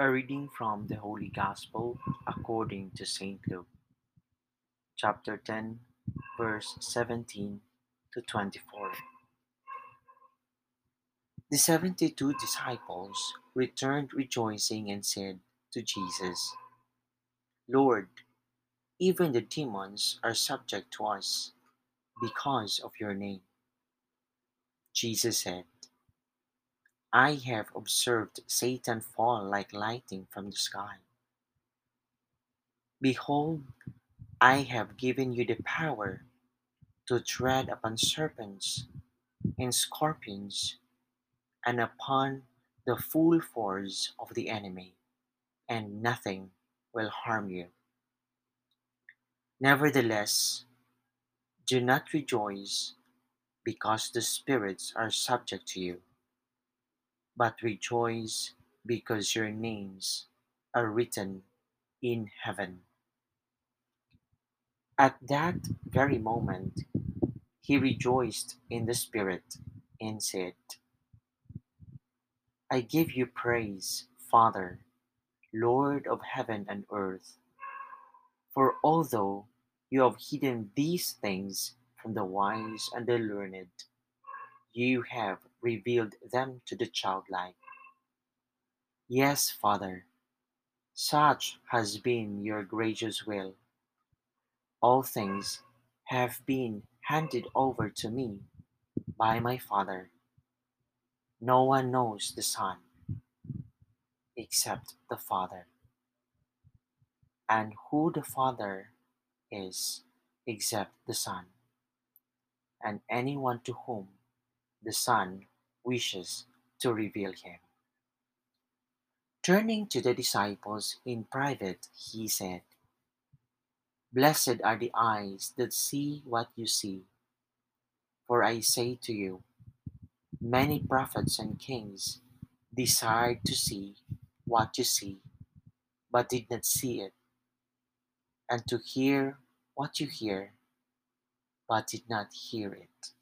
A reading from the Holy Gospel according to St. Luke, chapter 10, verse 17 to 24. The seventy two disciples returned rejoicing and said to Jesus, Lord, even the demons are subject to us because of your name. Jesus said, I have observed Satan fall like lightning from the sky. Behold, I have given you the power to tread upon serpents and scorpions and upon the full force of the enemy, and nothing will harm you. Nevertheless, do not rejoice because the spirits are subject to you but rejoice because your names are written in heaven. At that very moment, he rejoiced in the Spirit and said, I give you praise, Father, Lord of heaven and earth, for although you have hidden these things from the wise and the learned, you have revealed them to the childlike. Yes, Father, such has been your gracious will. All things have been handed over to me by my Father. No one knows the Son except the Father, and who the Father is except the Son, and anyone to whom the Son wishes to reveal him. Turning to the disciples in private, he said, Blessed are the eyes that see what you see. For I say to you, many prophets and kings desired to see what you see, but did not see it, and to hear what you hear, but did not hear it.